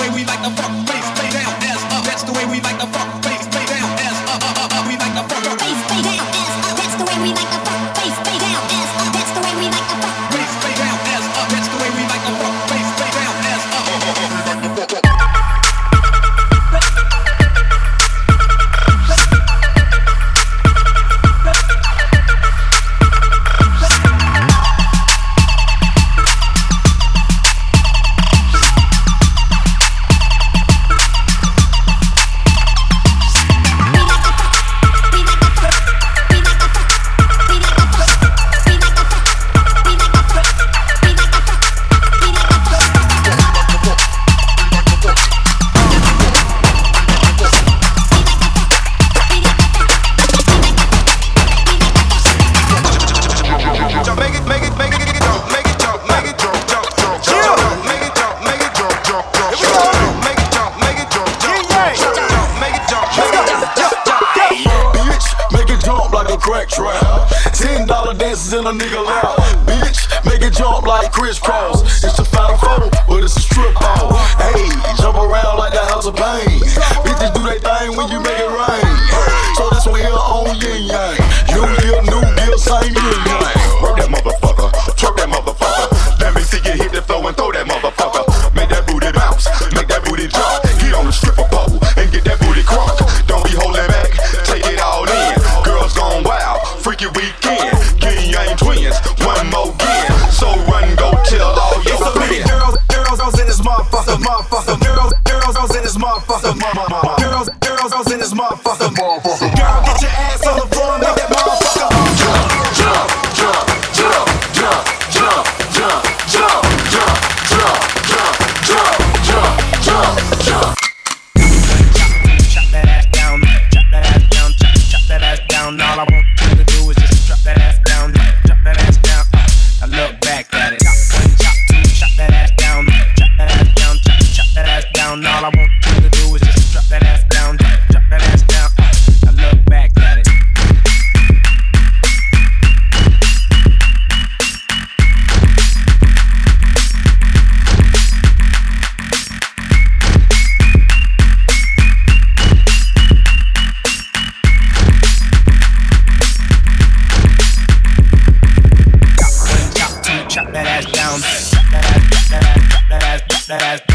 way we like to fuck. trap. Ten dollar dances in a nigga loud, Bitch, make it jump like Kris Kross. It's the final four, but it's a strip off. Hey, jump around like the house of pain. Bitches do their thing when you gang twins. One more game. so run, go tell all your it's friends. So many girls, girls, girls in this motherfucker, motherfucker. Girls, girls, girls in this motherfucker, motherfucker. that ass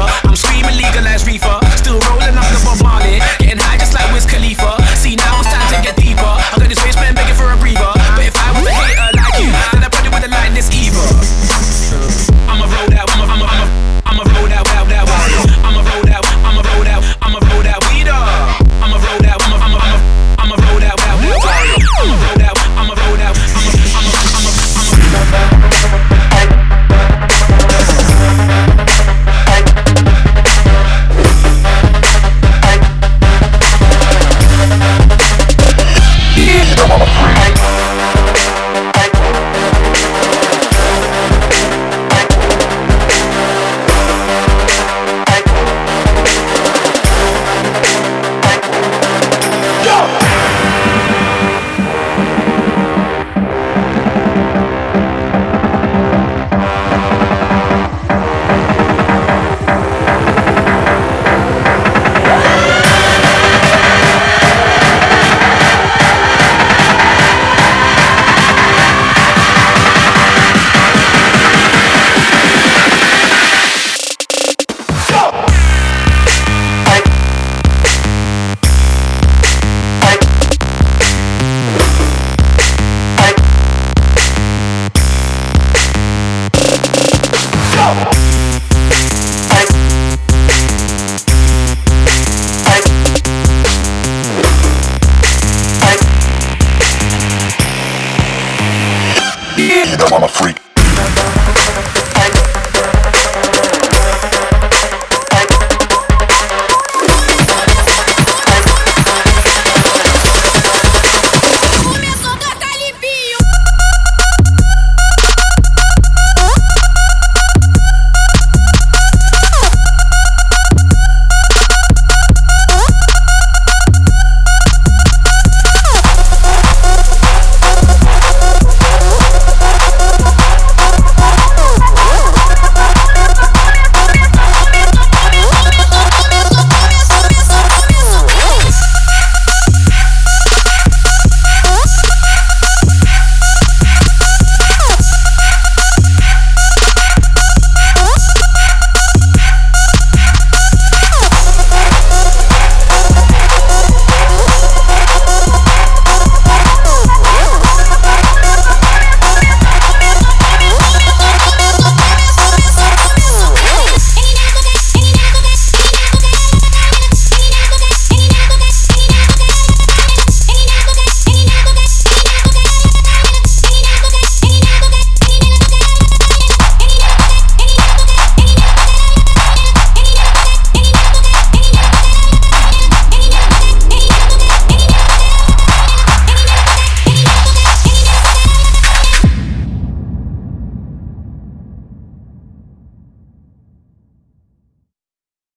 I'm screaming legalized reefer. I'm a freak.